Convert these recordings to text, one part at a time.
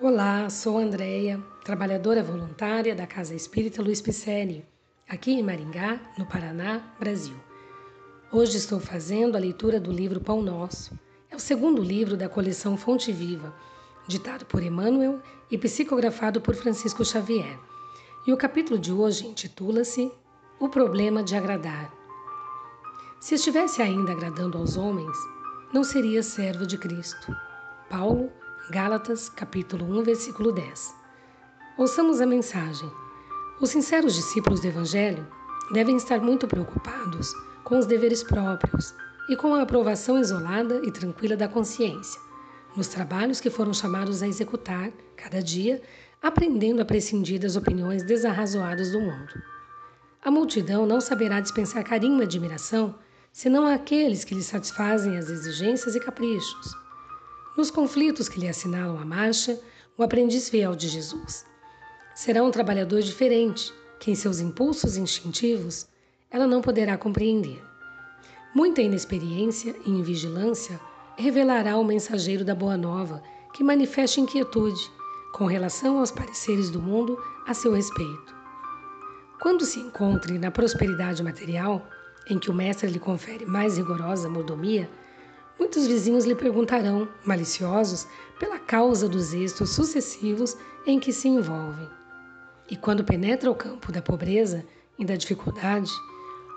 Olá, sou Andréia, trabalhadora voluntária da Casa Espírita Luiz Picelli, aqui em Maringá, no Paraná, Brasil. Hoje estou fazendo a leitura do livro Pão Nosso. É o segundo livro da coleção Fonte Viva, ditado por Emmanuel e psicografado por Francisco Xavier. E o capítulo de hoje intitula-se O Problema de Agradar. Se estivesse ainda agradando aos homens, não seria servo de Cristo. Paulo Gálatas, capítulo 1, versículo 10. Ouçamos a mensagem. Os sinceros discípulos do Evangelho devem estar muito preocupados com os deveres próprios e com a aprovação isolada e tranquila da consciência, nos trabalhos que foram chamados a executar, cada dia, aprendendo a prescindir das opiniões desarrazoadas do mundo. A multidão não saberá dispensar carinho e admiração senão àqueles que lhe satisfazem as exigências e caprichos nos conflitos que lhe assinalam a marcha, o aprendiz fiel de Jesus. Será um trabalhador diferente, que em seus impulsos instintivos ela não poderá compreender. Muita inexperiência e invigilância revelará ao mensageiro da Boa Nova que manifeste inquietude com relação aos pareceres do mundo a seu respeito. Quando se encontre na prosperidade material, em que o mestre lhe confere mais rigorosa mordomia, Muitos vizinhos lhe perguntarão, maliciosos, pela causa dos êxitos sucessivos em que se envolvem. E quando penetra o campo da pobreza e da dificuldade,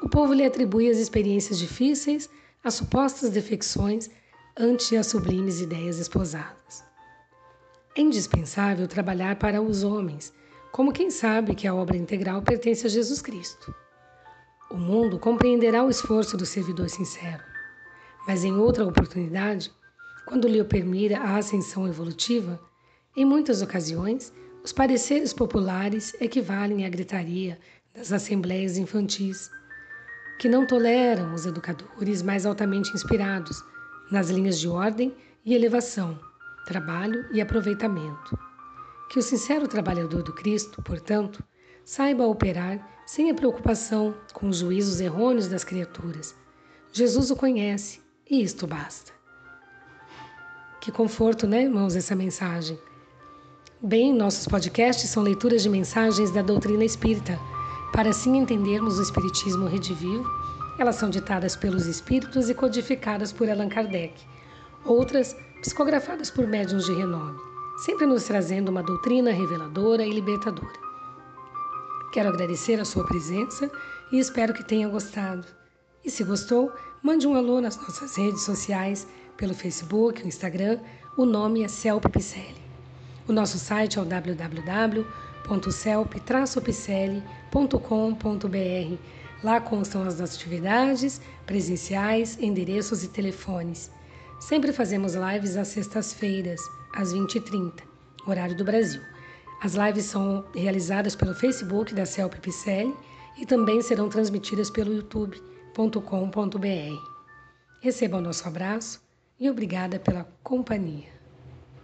o povo lhe atribui as experiências difíceis, as supostas defecções ante as sublimes ideias esposadas. É indispensável trabalhar para os homens, como quem sabe que a obra integral pertence a Jesus Cristo. O mundo compreenderá o esforço do servidor sincero mas em outra oportunidade, quando lhe oprimir a ascensão evolutiva, em muitas ocasiões, os pareceres populares equivalem à gritaria das assembleias infantis, que não toleram os educadores mais altamente inspirados nas linhas de ordem e elevação, trabalho e aproveitamento. Que o sincero trabalhador do Cristo, portanto, saiba operar sem a preocupação com os juízos errôneos das criaturas. Jesus o conhece e isto basta. Que conforto, né, irmãos, essa mensagem. Bem, nossos podcasts são leituras de mensagens da doutrina espírita, para assim entendermos o Espiritismo redivivo. Elas são ditadas pelos espíritos e codificadas por Allan Kardec. Outras, psicografadas por médiuns de renome, sempre nos trazendo uma doutrina reveladora e libertadora. Quero agradecer a sua presença e espero que tenha gostado. E se gostou, mande um alô nas nossas redes sociais, pelo Facebook, o Instagram, o nome é Celpe Picelli. O nosso site é o www.celpe-picelli.com.br. Lá constam as atividades presenciais, endereços e telefones. Sempre fazemos lives às sextas-feiras, às 20h30, horário do Brasil. As lives são realizadas pelo Facebook da Celpe Picelli e também serão transmitidas pelo YouTube www.radiocultura.com.br. Receba o nosso abraço e obrigada pela companhia.